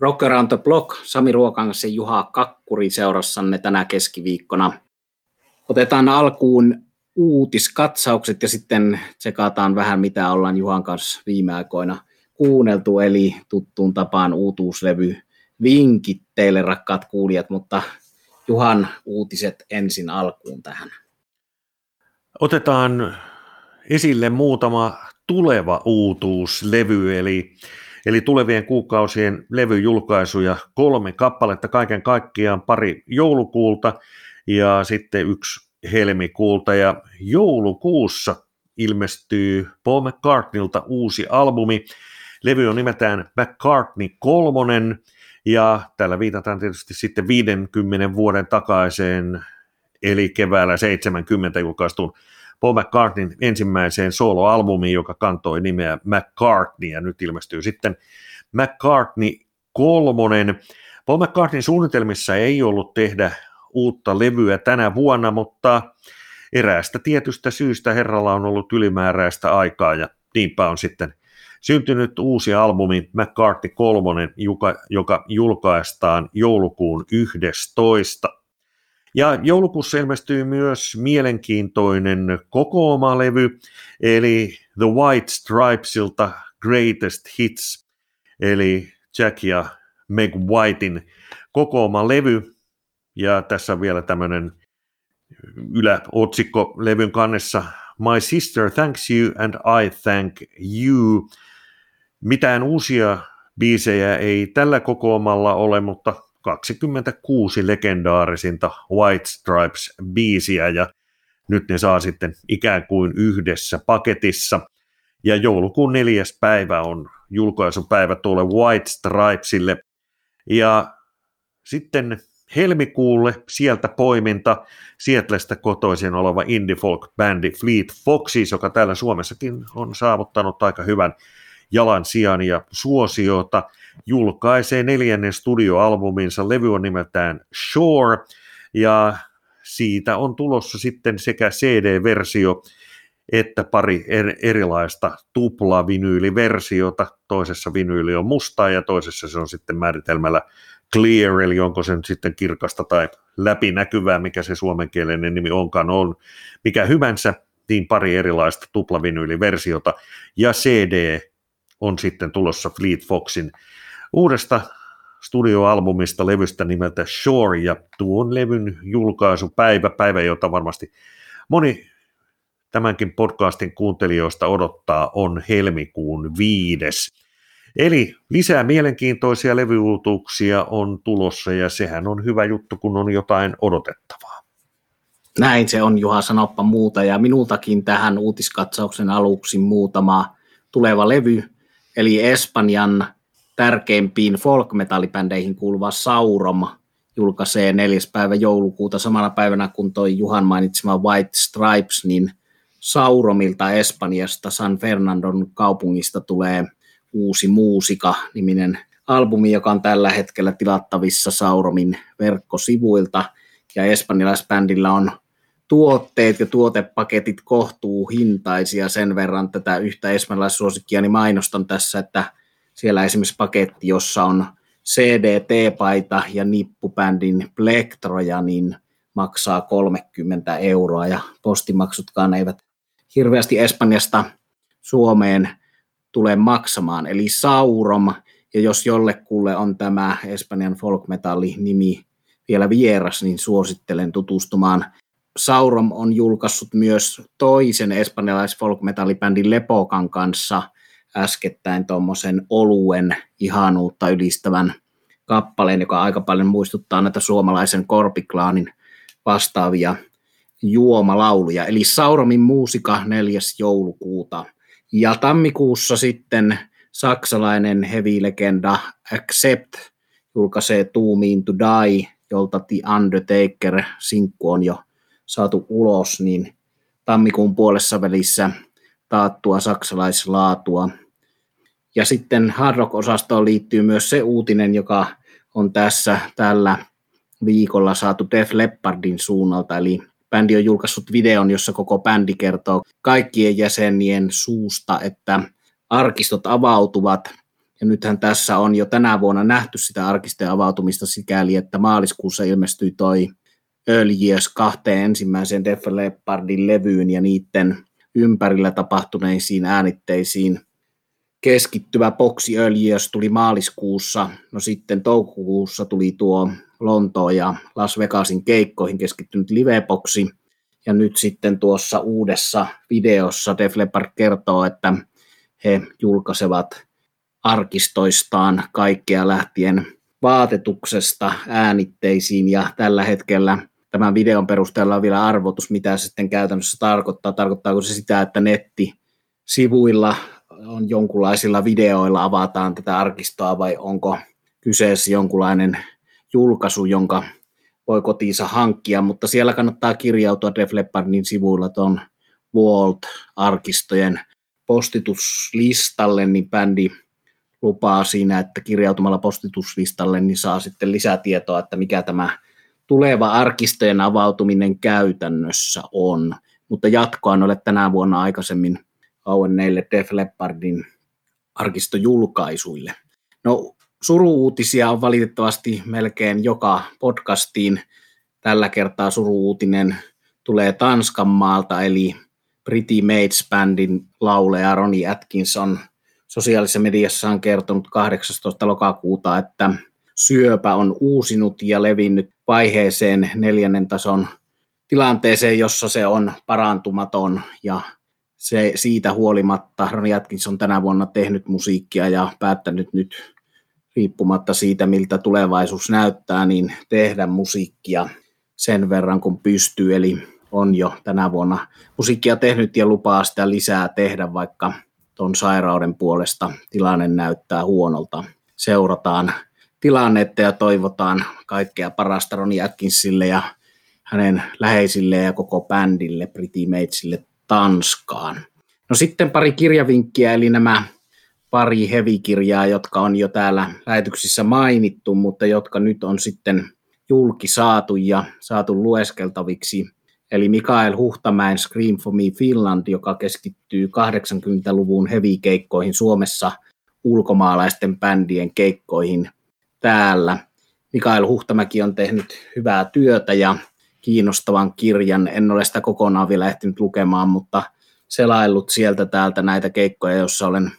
Rock Around the Block, Sami Ruokangas ja Juha Kakkuri seurassanne tänä keskiviikkona. Otetaan alkuun uutiskatsaukset ja sitten tsekataan vähän, mitä ollaan Juhan kanssa viime aikoina kuunneltu, eli tuttuun tapaan uutuuslevy vinkit teille rakkaat kuulijat, mutta Juhan uutiset ensin alkuun tähän. Otetaan esille muutama tuleva uutuuslevy, eli, eli tulevien kuukausien levyjulkaisuja, kolme kappaletta kaiken kaikkiaan, pari joulukuulta ja sitten yksi helmikuulta. Ja joulukuussa ilmestyy Paul McCartneylta uusi albumi. Levy on nimeltään McCartney kolmonen, ja täällä viitataan tietysti sitten 50 vuoden takaiseen, eli keväällä 70 julkaistuun Paul McCartneyn ensimmäiseen soloalbumiin, joka kantoi nimeä McCartney, ja nyt ilmestyy sitten McCartney kolmonen. Paul McCartneyn suunnitelmissa ei ollut tehdä uutta levyä tänä vuonna, mutta eräästä tietystä syystä herralla on ollut ylimääräistä aikaa, ja niinpä on sitten syntynyt uusi albumi McCartney 3, joka, joka julkaistaan joulukuun 11. Ja joulukuussa ilmestyy myös mielenkiintoinen kokooma levy, eli The White Stripesilta Greatest Hits, eli Jack ja Meg Whitein kokooma levy. Ja tässä on vielä tämmöinen yläotsikko levyn kannessa My sister thanks you and I thank you. Mitään uusia biisejä ei tällä kokoomalla ole, mutta 26 legendaarisinta White Stripes-biisiä ja nyt ne saa sitten ikään kuin yhdessä paketissa. Ja joulukuun neljäs päivä on julkaisupäivä tuolle White Stripesille. Ja sitten helmikuulle sieltä poiminta Seattlestä kotoisin oleva indie folk bändi Fleet Foxes, joka täällä Suomessakin on saavuttanut aika hyvän jalansijan ja suosiota, julkaisee neljännen studioalbuminsa. Levy on nimeltään Shore, ja siitä on tulossa sitten sekä CD-versio että pari er, erilaista tuplavinyyliversiota. Toisessa vinyyli on musta ja toisessa se on sitten määritelmällä clear, eli onko se nyt sitten kirkasta tai läpinäkyvää, mikä se suomenkielinen nimi onkaan on, mikä hyvänsä, niin pari erilaista tuplavinyyliversiota, ja CD on sitten tulossa Fleet Foxin uudesta studioalbumista levystä nimeltä Shore, ja tuon levyn julkaisupäivä, päivä, jota varmasti moni tämänkin podcastin kuuntelijoista odottaa, on helmikuun viides. Eli lisää mielenkiintoisia levyuutuuksia on tulossa, ja sehän on hyvä juttu, kun on jotain odotettavaa. Näin se on, Juha, sanoppa muuta, ja minultakin tähän uutiskatsauksen aluksi muutama tuleva levy, eli Espanjan tärkeimpiin folk-metallibändeihin kuuluva Saurom julkaisee 4. päivä joulukuuta samana päivänä kun toi Juhan mainitsema White Stripes, niin Sauromilta Espanjasta San Fernandon kaupungista tulee uusi muusika-niminen albumi, joka on tällä hetkellä tilattavissa Sauromin verkkosivuilta. Ja espanjalaisbändillä on tuotteet ja tuotepaketit kohtuu hintaisia sen verran tätä yhtä espanjalaissuosikkia, niin mainostan tässä, että siellä esimerkiksi paketti, jossa on CDT-paita ja nippubändin plektroja, niin maksaa 30 euroa ja postimaksutkaan eivät hirveästi Espanjasta Suomeen tule maksamaan. Eli Saurom, ja jos jollekulle on tämä Espanjan folk metalli nimi vielä vieras, niin suosittelen tutustumaan Saurom on julkaissut myös toisen espanjalais folk metallibändin Lepokan kanssa äskettäin tuommoisen oluen ihanuutta ylistävän kappaleen, joka aika paljon muistuttaa näitä suomalaisen korpiklaanin vastaavia juomalauluja. Eli Sauromin muusika 4. joulukuuta. Ja tammikuussa sitten saksalainen heavy-legenda Accept julkaisee Two Mean to Die, jolta The Undertaker-sinkku on jo saatu ulos, niin tammikuun puolessa välissä taattua saksalaislaatua. Ja sitten Hard Rock-osastoon liittyy myös se uutinen, joka on tässä tällä viikolla saatu Def Leppardin suunnalta, eli bändi on julkaissut videon, jossa koko bändi kertoo kaikkien jäsenien suusta, että arkistot avautuvat Ja nythän tässä on jo tänä vuonna nähty sitä arkistojen avautumista sikäli, että maaliskuussa ilmestyi toi Years kahteen ensimmäiseen Def Leppardin levyyn ja niiden ympärillä tapahtuneisiin äänitteisiin. Keskittyvä boksi Early Years tuli maaliskuussa, no sitten toukokuussa tuli tuo Lontoon ja Las Vegasin keikkoihin keskittynyt liveboksi, ja nyt sitten tuossa uudessa videossa Def Leppard kertoo, että he julkaisevat arkistoistaan kaikkea lähtien vaatetuksesta äänitteisiin. Ja tällä hetkellä tämän videon perusteella on vielä arvotus, mitä se sitten käytännössä tarkoittaa. Tarkoittaako se sitä, että netti sivuilla on jonkunlaisilla videoilla avataan tätä arkistoa vai onko kyseessä jonkunlainen julkaisu, jonka voi kotiinsa hankkia, mutta siellä kannattaa kirjautua Def Leppardin sivuilla tuon Vault-arkistojen postituslistalle, niin bändi lupaa siinä, että kirjautumalla postituslistalle niin saa sitten lisätietoa, että mikä tämä tuleva arkistojen avautuminen käytännössä on. Mutta jatkoa en ole tänä vuonna aikaisemmin auenneille Def Leppardin arkistojulkaisuille. No suruuutisia on valitettavasti melkein joka podcastiin. Tällä kertaa suruuutinen tulee Tanskan maalta, eli Pretty Mates Bandin lauleja Ronnie Atkinson sosiaalisessa mediassa on kertonut 18. lokakuuta, että syöpä on uusinut ja levinnyt vaiheeseen neljännen tason tilanteeseen, jossa se on parantumaton ja se siitä huolimatta Ronnie Atkinson tänä vuonna tehnyt musiikkia ja päättänyt nyt riippumatta siitä, miltä tulevaisuus näyttää, niin tehdä musiikkia sen verran, kun pystyy. Eli on jo tänä vuonna musiikkia tehnyt ja lupaa sitä lisää tehdä, vaikka tuon sairauden puolesta tilanne näyttää huonolta. Seurataan tilannetta ja toivotaan kaikkea parasta Ronnie Atkinsille ja hänen läheisille ja koko bändille, Pretty Matesille Tanskaan. No sitten pari kirjavinkkiä, eli nämä pari hevikirjaa, jotka on jo täällä lähetyksissä mainittu, mutta jotka nyt on sitten julki saatu ja saatu lueskeltaviksi. Eli Mikael Huhtamäen Scream for Me Finland, joka keskittyy 80-luvun hevikeikkoihin Suomessa ulkomaalaisten bändien keikkoihin täällä. Mikael Huhtamäki on tehnyt hyvää työtä ja kiinnostavan kirjan. En ole sitä kokonaan vielä ehtinyt lukemaan, mutta selaillut sieltä täältä näitä keikkoja, joissa olen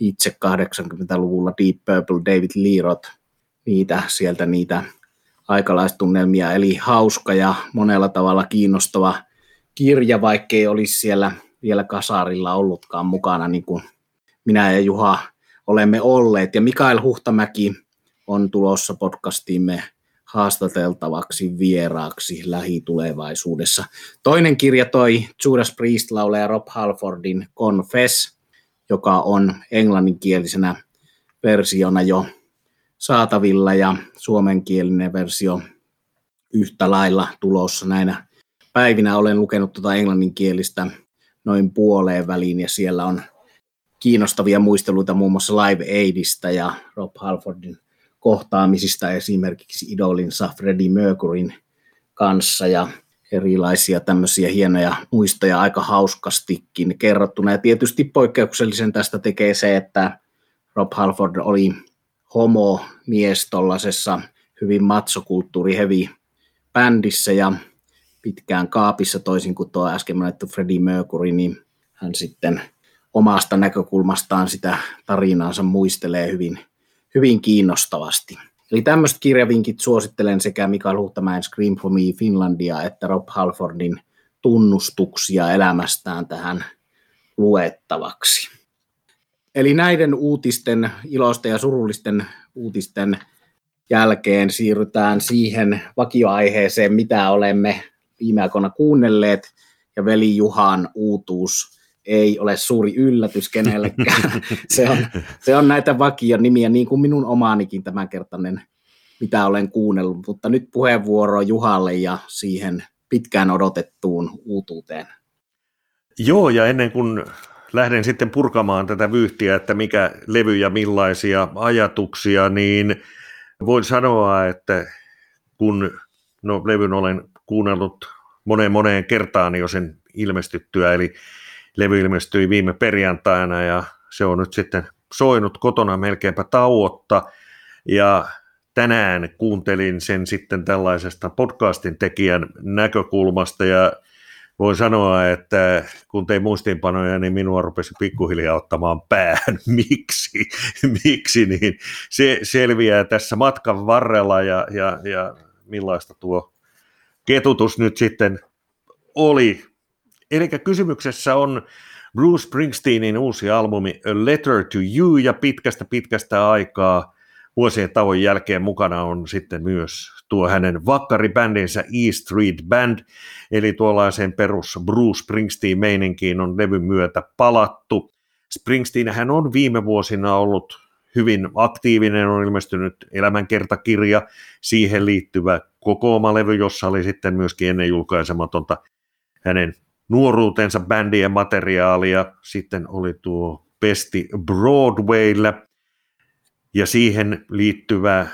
itse 80-luvulla Deep Purple, David Lee Roth, niitä sieltä niitä aikalaistunnelmia, eli hauska ja monella tavalla kiinnostava kirja, vaikkei olisi siellä vielä kasarilla ollutkaan mukana, niin kuin minä ja Juha olemme olleet. Ja Mikael Huhtamäki on tulossa podcastiimme haastateltavaksi vieraaksi lähitulevaisuudessa. Toinen kirja toi Judas Priest lauleja Rob Halfordin Confess, joka on englanninkielisenä versiona jo saatavilla ja suomenkielinen versio yhtä lailla tulossa näinä päivinä. Olen lukenut tuota englanninkielistä noin puoleen väliin ja siellä on kiinnostavia muisteluita muun muassa Live Aidista ja Rob Halfordin kohtaamisista esimerkiksi idolinsa Freddie Mercuryn kanssa ja erilaisia tämmöisiä hienoja muistoja aika hauskastikin kerrottuna. Ja tietysti poikkeuksellisen tästä tekee se, että Rob Halford oli homo-mies tuollaisessa hyvin matsokulttuuri heavy bändissä ja pitkään kaapissa toisin kuin tuo äsken mainittu Freddie Mercury, niin hän sitten omasta näkökulmastaan sitä tarinaansa muistelee hyvin, hyvin kiinnostavasti. Eli tämmöiset kirjavinkit suosittelen sekä Mikael Huhtamäen Scream for Me Finlandia että Rob Halfordin tunnustuksia elämästään tähän luettavaksi. Eli näiden uutisten, iloisten ja surullisten uutisten jälkeen siirrytään siihen vakioaiheeseen, mitä olemme viime aikoina kuunnelleet. Ja veli Juhan uutuus ei ole suuri yllätys kenellekään. se, on, se on näitä vakion nimiä, niin kuin minun omaanikin tämänkertainen, mitä olen kuunnellut. Mutta nyt puheenvuoro Juhalle ja siihen pitkään odotettuun uutuuteen. Joo, ja ennen kuin lähden sitten purkamaan tätä vyyhtiä, että mikä levy ja millaisia ajatuksia, niin voin sanoa, että kun no, levyn olen kuunnellut moneen moneen kertaan jo sen ilmestyttyä, eli levy ilmestyi viime perjantaina ja se on nyt sitten soinut kotona melkeinpä tauotta, ja tänään kuuntelin sen sitten tällaisesta podcastin tekijän näkökulmasta, ja voin sanoa, että kun tein muistiinpanoja, niin minua rupesi pikkuhiljaa ottamaan päähän. Miksi? Miksi? Niin se selviää tässä matkan varrella ja, ja, ja millaista tuo ketutus nyt sitten oli. Eli kysymyksessä on Bruce Springsteenin uusi albumi A Letter to You ja pitkästä pitkästä aikaa vuosien tauon jälkeen mukana on sitten myös tuo hänen vakkaribändinsä E Street Band, eli tuollaiseen perus Bruce Springsteen-meininkiin on levyn myötä palattu. Springsteen hän on viime vuosina ollut hyvin aktiivinen, on ilmestynyt elämänkertakirja, siihen liittyvä kokooma-levy, jossa oli sitten myöskin ennen julkaisematonta hänen nuoruutensa bändien materiaalia. Sitten oli tuo Pesti Broadwaylla ja siihen liittyvä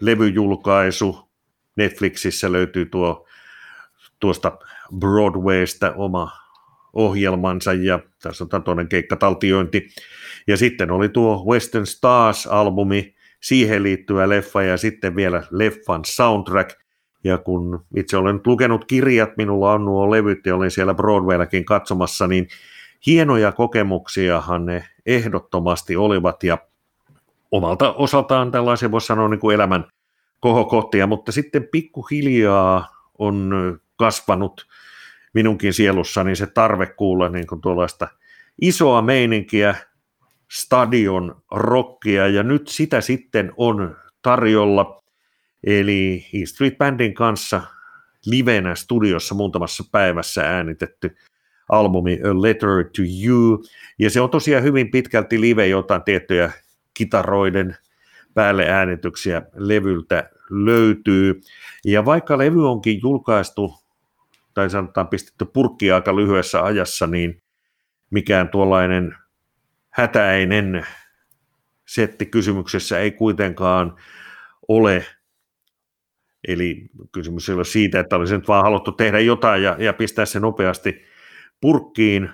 levyjulkaisu. Netflixissä löytyy tuo tuosta Broadwaysta oma ohjelmansa ja tässä on toinen keikkataltiointi. Ja sitten oli tuo Western Stars-albumi, siihen liittyvä leffa ja sitten vielä leffan soundtrack. Ja kun itse olen lukenut kirjat, minulla on nuo levyt ja olin siellä Broadwayllakin katsomassa, niin hienoja kokemuksiahan ne ehdottomasti olivat ja omalta osaltaan tällaisia voisi sanoa niin kuin elämän kohokohtia, mutta sitten pikkuhiljaa on kasvanut minunkin sielussani se tarve kuulla niin kuin tuollaista isoa meininkiä, stadion rockia, ja nyt sitä sitten on tarjolla, eli E Street Bandin kanssa livenä studiossa muutamassa päivässä äänitetty albumi A Letter to You, ja se on tosiaan hyvin pitkälti live, jotain tiettyjä kitaroiden päälle äänityksiä levyltä löytyy. Ja vaikka levy onkin julkaistu, tai sanotaan pistetty purkkiin aika lyhyessä ajassa, niin mikään tuollainen hätäinen setti kysymyksessä ei kuitenkaan ole. Eli kysymys ei ole siitä, että olisi nyt vaan haluttu tehdä jotain ja, ja pistää se nopeasti purkkiin,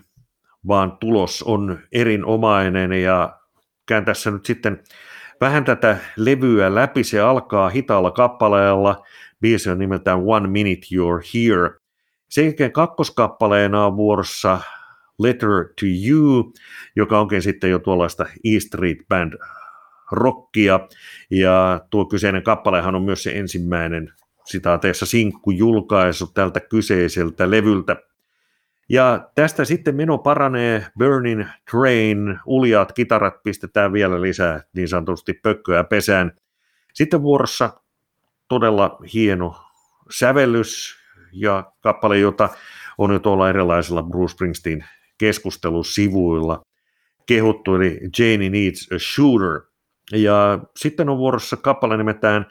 vaan tulos on erinomainen ja käyn tässä nyt sitten vähän tätä levyä läpi. Se alkaa hitaalla kappaleella. Biisi on nimeltään One Minute You're Here. Sen jälkeen kakkoskappaleena on vuorossa Letter to You, joka onkin sitten jo tuollaista E Street Band rockia. Ja tuo kyseinen kappalehan on myös se ensimmäinen sitaateessa julkaisu tältä kyseiseltä levyltä. Ja tästä sitten meno paranee, Burning Train, uljaat kitarat pistetään vielä lisää niin sanotusti pökköä pesään. Sitten vuorossa todella hieno sävellys ja kappale, jota on jo tuolla erilaisilla Bruce Springsteen keskustelusivuilla kehuttu, eli Janie Needs a Shooter. Ja sitten on vuorossa kappale nimetään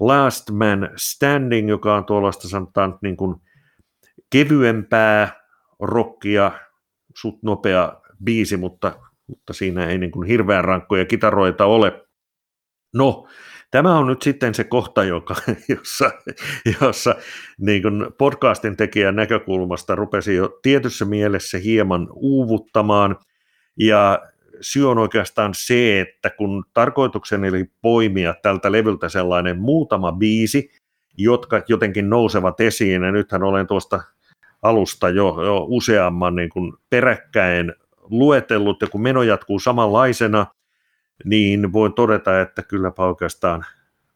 Last Man Standing, joka on tuollaista sanotaan niin kuin kevyempää, rockia, sut nopea biisi, mutta, mutta siinä ei niin kuin hirveän rankkoja kitaroita ole. No, tämä on nyt sitten se kohta, joka, jossa, jossa niin kuin podcastin tekijän näkökulmasta rupesi jo tietyssä mielessä hieman uuvuttamaan, ja syy on oikeastaan se, että kun tarkoitukseni oli poimia tältä levyltä sellainen muutama biisi, jotka jotenkin nousevat esiin, ja nythän olen tuosta alusta jo, jo useamman niin kuin peräkkäin luetellut, ja kun meno jatkuu samanlaisena, niin voin todeta, että kylläpä oikeastaan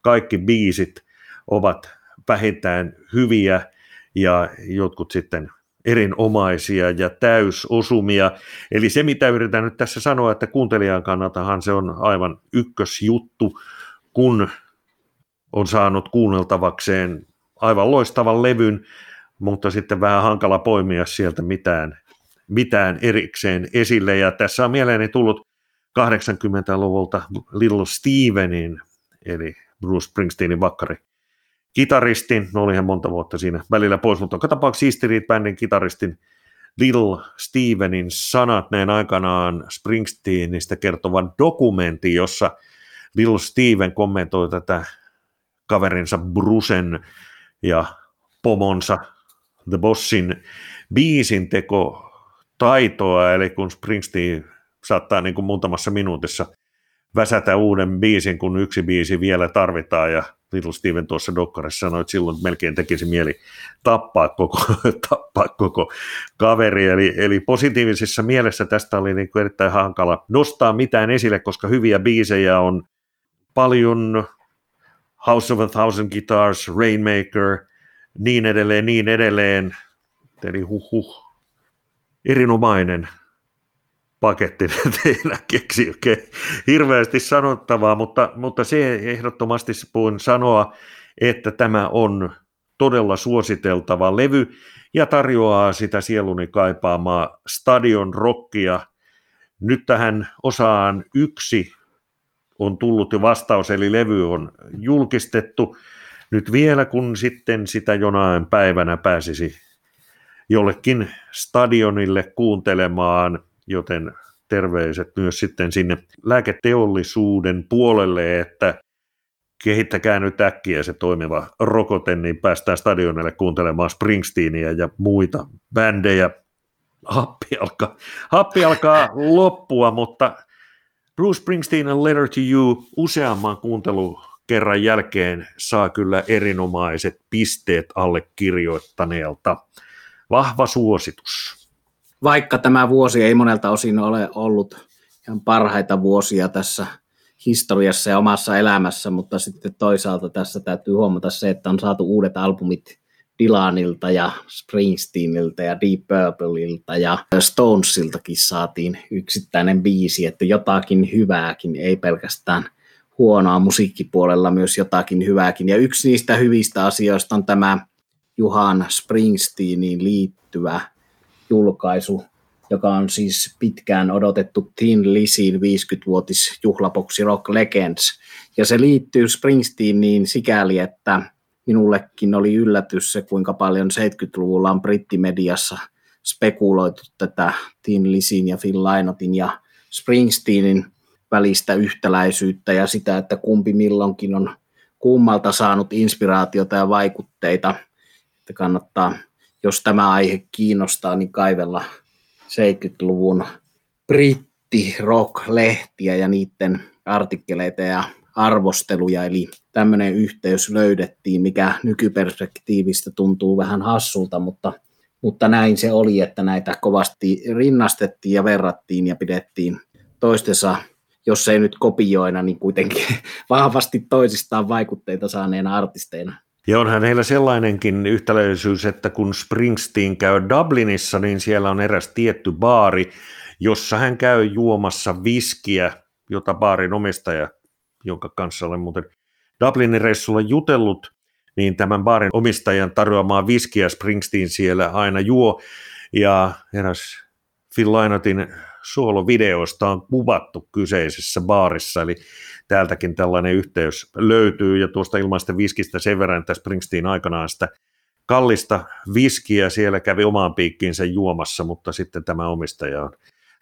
kaikki biisit ovat vähintään hyviä ja jotkut sitten erinomaisia ja täysosumia. Eli se, mitä yritän nyt tässä sanoa, että kuuntelijan kannaltahan se on aivan ykkösjuttu, kun on saanut kuunneltavakseen aivan loistavan levyn, mutta sitten vähän hankala poimia sieltä mitään, mitään erikseen esille. Ja tässä on mieleeni tullut 80-luvulta Little Stevenin, eli Bruce Springsteenin vakkari kitaristin, no oli ihan monta vuotta siinä välillä pois, mutta joka tapauksessa East Street Bandin kitaristin Little Stevenin sanat näin aikanaan Springsteenistä kertovan dokumentin, jossa Little Steven kommentoi tätä kaverinsa Brusen ja pomonsa The Bossin biisin teko taitoa, eli kun Springsteen saattaa niin kuin muutamassa minuutissa väsätä uuden biisin, kun yksi biisi vielä tarvitaan, ja Little Steven tuossa dokkarissa sanoi, että silloin melkein tekisi mieli tappaa koko, tappaa koko kaveri, eli, eli positiivisessa mielessä tästä oli niin kuin erittäin hankala nostaa mitään esille, koska hyviä biisejä on paljon, House of a Thousand Guitars, Rainmaker, niin edelleen, niin edelleen, eli huh, huh. erinomainen paketti teillä keksi okay. hirveästi sanottavaa, mutta, mutta se ehdottomasti voin sanoa, että tämä on todella suositeltava levy ja tarjoaa sitä sieluni kaipaamaa stadion rockia. Nyt tähän osaan yksi on tullut jo vastaus, eli levy on julkistettu. Nyt vielä, kun sitten sitä jonain päivänä pääsisi jollekin stadionille kuuntelemaan, joten terveiset myös sitten sinne lääketeollisuuden puolelle, että kehittäkää nyt äkkiä se toimiva rokote, niin päästään stadionille kuuntelemaan Springsteenia ja muita bändejä. Happi alkaa, happi alkaa loppua, mutta Bruce Springsteen and Letter to You useamman kuuntelukerran jälkeen saa kyllä erinomaiset pisteet allekirjoittaneelta. Vahva suositus. Vaikka tämä vuosi ei monelta osin ole ollut ihan parhaita vuosia tässä historiassa ja omassa elämässä, mutta sitten toisaalta tässä täytyy huomata se, että on saatu uudet albumit Dylanilta ja Springsteenilta ja Deep Purpleilta ja Stonesiltakin saatiin yksittäinen biisi, että jotakin hyvääkin, ei pelkästään huonoa musiikkipuolella, myös jotakin hyvääkin. Ja yksi niistä hyvistä asioista on tämä Juhan Springsteeniin liittyvä julkaisu, joka on siis pitkään odotettu Tin Lisin 50-vuotis juhlaboksi Rock Legends. Ja se liittyy Springsteeniin sikäli, että minullekin oli yllätys se, kuinka paljon 70-luvulla on brittimediassa spekuloitu tätä Tin Lisin ja Phil Lynottin ja Springsteenin välistä yhtäläisyyttä ja sitä, että kumpi milloinkin on kummalta saanut inspiraatiota ja vaikutteita. Että kannattaa, jos tämä aihe kiinnostaa, niin kaivella 70-luvun britti rock-lehtiä ja niiden artikkeleita ja arvosteluja, eli tämmöinen yhteys löydettiin, mikä nykyperspektiivistä tuntuu vähän hassulta, mutta, mutta näin se oli, että näitä kovasti rinnastettiin ja verrattiin ja pidettiin toistensa, jos ei nyt kopioina, niin kuitenkin vahvasti toisistaan vaikutteita saaneena artisteina. Ja onhan heillä sellainenkin yhtäläisyys, että kun Springsteen käy Dublinissa, niin siellä on eräs tietty baari, jossa hän käy juomassa viskiä, jota baarin omistaja jonka kanssa olen muuten Dublinin reissulla jutellut, niin tämän baarin omistajan tarjoamaa viskiä Springsteen siellä aina juo, ja eräs Phil Lynottin soolovideoista on kuvattu kyseisessä baarissa, eli täältäkin tällainen yhteys löytyy, ja tuosta ilmaista viskistä sen verran, että Springsteen aikanaan sitä kallista viskiä siellä kävi omaan piikkiinsä juomassa, mutta sitten tämä omistaja on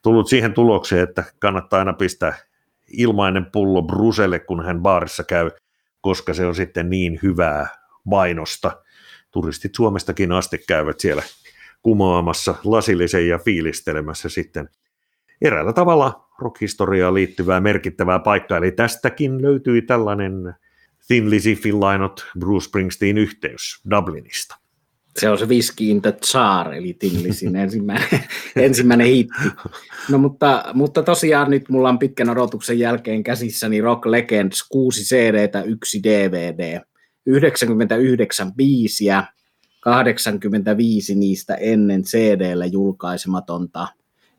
tullut siihen tulokseen, että kannattaa aina pistää ilmainen pullo Bruselle, kun hän baarissa käy, koska se on sitten niin hyvää mainosta. Turistit Suomestakin asti käyvät siellä kumoamassa lasillisen ja fiilistelemässä sitten eräällä tavalla rockhistoriaan liittyvää merkittävää paikkaa, eli tästäkin löytyi tällainen Thin Lizzy Phil Bruce Springsteen yhteys Dublinista. Se on se Whiskey in the Tsar, eli Tinlisin ensimmäinen, ensimmäinen hitti. No mutta, mutta tosiaan nyt mulla on pitkän odotuksen jälkeen käsissäni Rock Legends, kuusi CD, yksi DVD, 99 biisiä, 85 niistä ennen CD-llä julkaisematonta.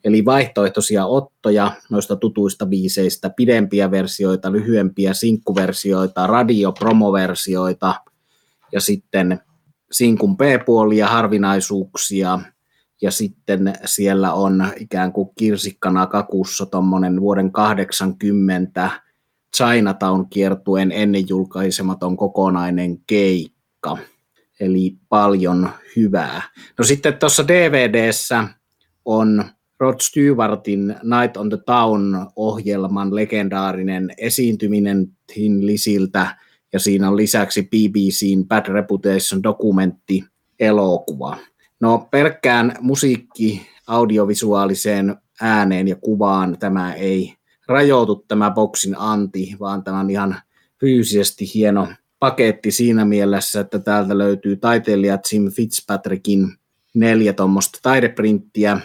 Eli vaihtoehtoisia ottoja noista tutuista biiseistä, pidempiä versioita, lyhyempiä sinkkuversioita, radiopromoversioita ja sitten sinkun P-puolia, harvinaisuuksia, ja sitten siellä on ikään kuin kirsikkana kakussa tuommoinen vuoden 80 Chinatown kiertuen ennen julkaisematon kokonainen keikka. Eli paljon hyvää. No sitten tuossa DVDssä on Rod Stewartin Night on the Town-ohjelman legendaarinen esiintyminen Tin Lisiltä ja siinä on lisäksi BBCn Bad Reputation dokumentti elokuva. No pelkkään musiikki audiovisuaaliseen ääneen ja kuvaan tämä ei rajoitu tämä boksin anti, vaan tämä on ihan fyysisesti hieno paketti siinä mielessä, että täältä löytyy taiteilija Jim Fitzpatrickin neljä tuommoista taideprinttiä.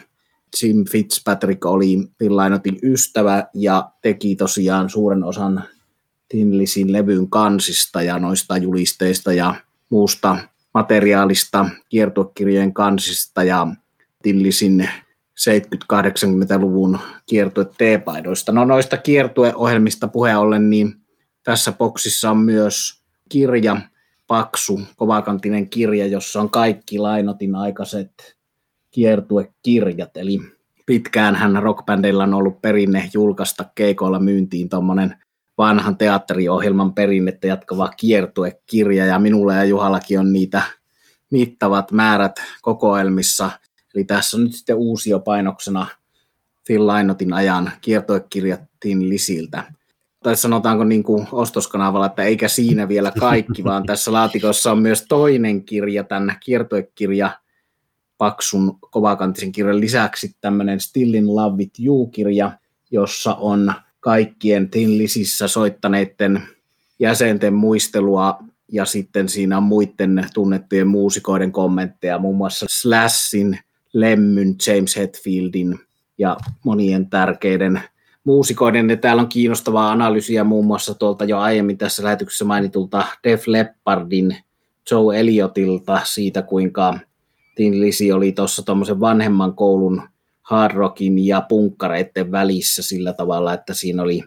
Jim Fitzpatrick oli Villainotin ystävä ja teki tosiaan suuren osan Tinlisin levyn kansista ja noista julisteista ja muusta materiaalista, kiertuekirjojen kansista ja Tinlisin 70-80-luvun kiertue T-paidoista. No noista kiertueohjelmista puheen ollen, niin tässä boksissa on myös kirja, paksu, kovakantinen kirja, jossa on kaikki Lainotin aikaiset kiertuekirjat, eli pitkään hän rockbändeillä on ollut perinne julkaista keikoilla myyntiin tuommoinen vanhan teatteriohjelman perinnettä jatkava kiertuekirja, ja minulla ja Juhallakin on niitä mittavat määrät kokoelmissa. Eli tässä on nyt sitten uusio painoksena Phil Lainotin ajan kiertoekirjattiin lisiltä. Tai sanotaanko niin kuin ostoskanavalla, että eikä siinä vielä kaikki, vaan tässä laatikossa on myös toinen kirja, tämän kiertoekirja paksun kovakantisen kirjan lisäksi tämmöinen Still in Love with You-kirja, jossa on kaikkien Tinlisissä soittaneiden jäsenten muistelua ja sitten siinä on muiden tunnettujen muusikoiden kommentteja, muun muassa Slashin, Lemmyn, James Hetfieldin ja monien tärkeiden muusikoiden. Ja täällä on kiinnostavaa analyysiä muun muassa tuolta jo aiemmin tässä lähetyksessä mainitulta Def Leppardin Joe Elliotilta siitä, kuinka Tin Lisi oli tuossa tuommoisen vanhemman koulun hard rockin ja punkkareiden välissä sillä tavalla, että siinä oli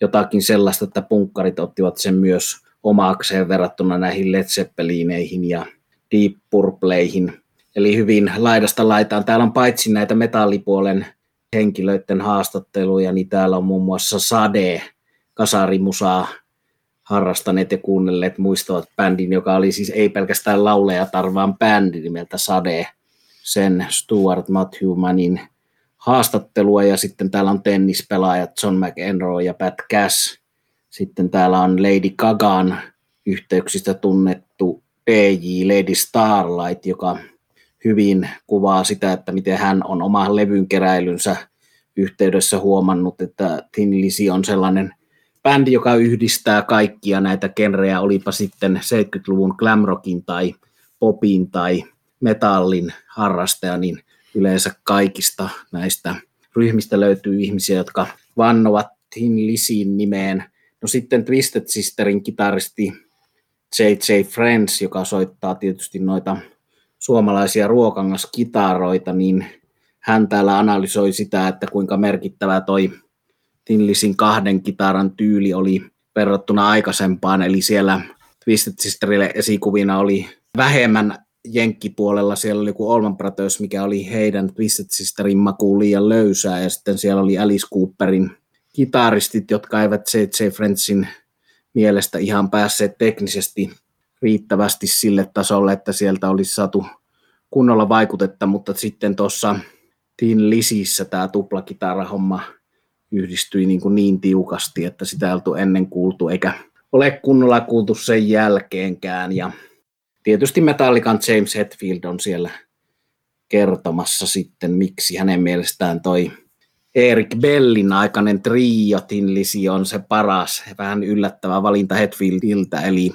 jotakin sellaista, että punkkarit ottivat sen myös omakseen verrattuna näihin Led Zeppelineihin ja Deep Purpleihin. Eli hyvin laidasta laitaan. Täällä on paitsi näitä metallipuolen henkilöiden haastatteluja, niin täällä on muun muassa Sade, kasarimusaa harrastaneet ja kuunnelleet muistavat bändin, joka oli siis ei pelkästään lauleja tarvaan bändi nimeltä Sade, sen Stuart Matthewmanin haastattelua ja sitten täällä on tennispelaajat John McEnroe ja Pat Cass. Sitten täällä on Lady Gagan yhteyksistä tunnettu DJ Lady Starlight, joka hyvin kuvaa sitä, että miten hän on oman levyn keräilynsä yhteydessä huomannut, että Tin Lizzy on sellainen bändi, joka yhdistää kaikkia näitä genrejä, olipa sitten 70-luvun glamrockin tai popin tai metallin harrastaja, niin yleensä kaikista näistä ryhmistä löytyy ihmisiä, jotka vannovat Tin Lisin nimeen. No sitten Twisted Sisterin kitaristi J.J. Friends, joka soittaa tietysti noita suomalaisia ruokangaskitaroita, niin hän täällä analysoi sitä, että kuinka merkittävä toi Tin Lisin kahden kitaran tyyli oli verrattuna aikaisempaan, eli siellä Twisted Sisterille esikuvina oli vähemmän jenkkipuolella siellä oli joku Allman Brothers, mikä oli heidän Twisted Sisterin makuun liian löysää, ja sitten siellä oli Alice Cooperin kitaristit, jotka eivät J.J. Friendsin mielestä ihan päässeet teknisesti riittävästi sille tasolle, että sieltä olisi saatu kunnolla vaikutetta, mutta sitten tuossa Tin Lisissä tämä tuplakitarahomma yhdistyi niin, kuin niin tiukasti, että sitä ei oltu ennen kuultu, eikä ole kunnolla kuultu sen jälkeenkään, ja tietysti Metallican James Hetfield on siellä kertomassa sitten, miksi hänen mielestään toi Erik Bellin aikainen trio Tinlisi on se paras, vähän yllättävä valinta Hetfieldiltä, eli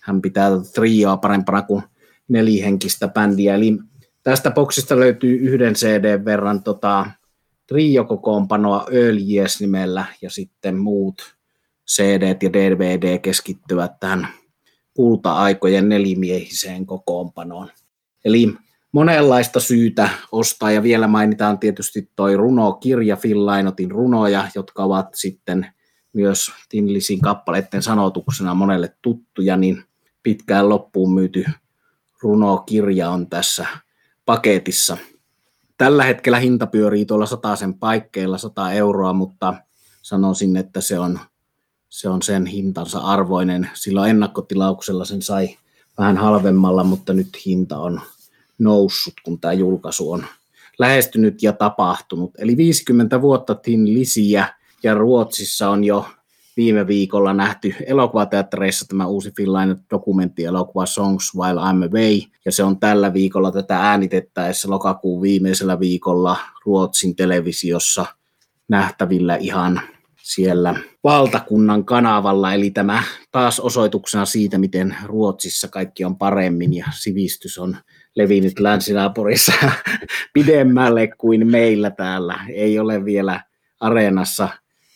hän pitää trioa parempana kuin nelihenkistä bändiä. Eli tästä boksista löytyy yhden CD verran tota, trio-kokoonpanoa Early Years nimellä ja sitten muut CD ja DVD keskittyvät tähän kulta-aikojen nelimiehiseen kokoonpanoon. Eli monenlaista syytä ostaa, ja vielä mainitaan tietysti toi runokirja, Phil Lainotin runoja, jotka ovat sitten myös Tinlisin kappaleiden sanotuksena monelle tuttuja, niin pitkään loppuun myyty runokirja on tässä paketissa. Tällä hetkellä hinta pyörii tuolla sen paikkeilla 100 euroa, mutta sanoisin, että se on se on sen hintansa arvoinen. Silloin ennakkotilauksella sen sai vähän halvemmalla, mutta nyt hinta on noussut, kun tämä julkaisu on lähestynyt ja tapahtunut. Eli 50 vuotta Tin Lisiä ja Ruotsissa on jo viime viikolla nähty elokuvateattereissa tämä uusi finlainen dokumenttielokuva Songs While I'm Away, ja se on tällä viikolla tätä äänitettäessä lokakuun viimeisellä viikolla Ruotsin televisiossa nähtävillä ihan siellä valtakunnan kanavalla, eli tämä taas osoituksena siitä, miten Ruotsissa kaikki on paremmin ja sivistys on levinnyt länsinaapurissa pidemmälle kuin meillä täällä. Ei ole vielä areenassa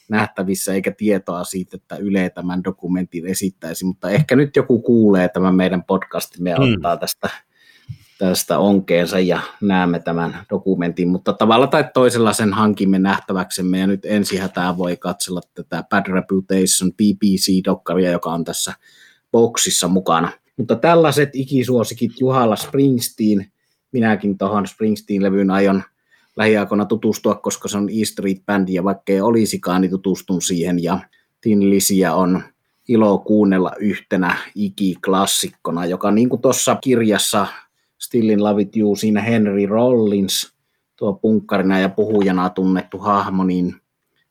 nähtävissä eikä tietoa siitä, että Yle tämän dokumentin esittäisi, mutta ehkä nyt joku kuulee tämän meidän podcastimme ja hmm. ottaa tästä, tästä onkeensa ja näemme tämän dokumentin, mutta tavalla tai toisella sen hankimme nähtäväksemme ja nyt ensi hätää voi katsella tätä Bad Reputation BBC-dokkaria, joka on tässä boksissa mukana. Mutta tällaiset ikisuosikit Juhalla Springsteen, minäkin tuohon Springsteen-levyyn aion lähiaikoina tutustua, koska se on E Street-bändi ja vaikka ei olisikaan, niin tutustun siihen ja Tin Lisiä on ilo kuunnella yhtenä ikiklassikkona, joka niin kuin tuossa kirjassa Stillin Love It You, siinä Henry Rollins, tuo punkkarina ja puhujana tunnettu hahmo, niin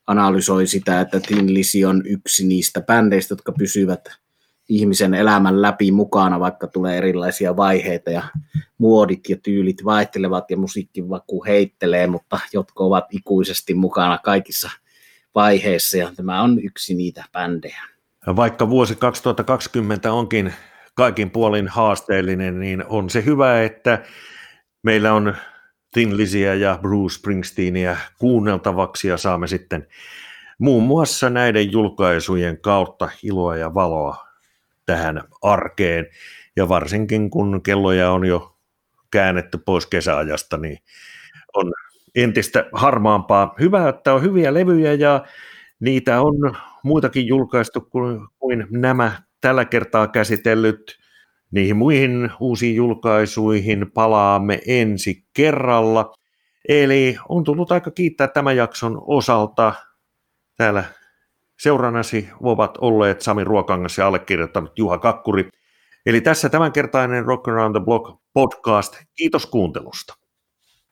analysoi sitä, että Tin Lisi on yksi niistä bändeistä, jotka pysyvät ihmisen elämän läpi mukana, vaikka tulee erilaisia vaiheita ja muodit ja tyylit vaihtelevat ja musiikkivaku heittelee, mutta jotka ovat ikuisesti mukana kaikissa vaiheissa ja tämä on yksi niitä bändejä. Vaikka vuosi 2020 onkin kaikin puolin haasteellinen, niin on se hyvä, että meillä on Thin Lizzyä ja Bruce Springsteenia kuunneltavaksi ja saamme sitten muun muassa näiden julkaisujen kautta iloa ja valoa tähän arkeen. Ja varsinkin kun kelloja on jo käännetty pois kesäajasta, niin on entistä harmaampaa. Hyvä, että on hyviä levyjä ja niitä on muitakin julkaistu kuin, nämä tällä kertaa käsitellyt. Niihin muihin uusiin julkaisuihin palaamme ensi kerralla. Eli on tullut aika kiittää tämän jakson osalta. Täällä Seurannasi ovat olleet Sami Ruokangas ja allekirjoittanut Juha Kakkuri. Eli tässä tämänkertainen Rock Around the Block podcast. Kiitos kuuntelusta.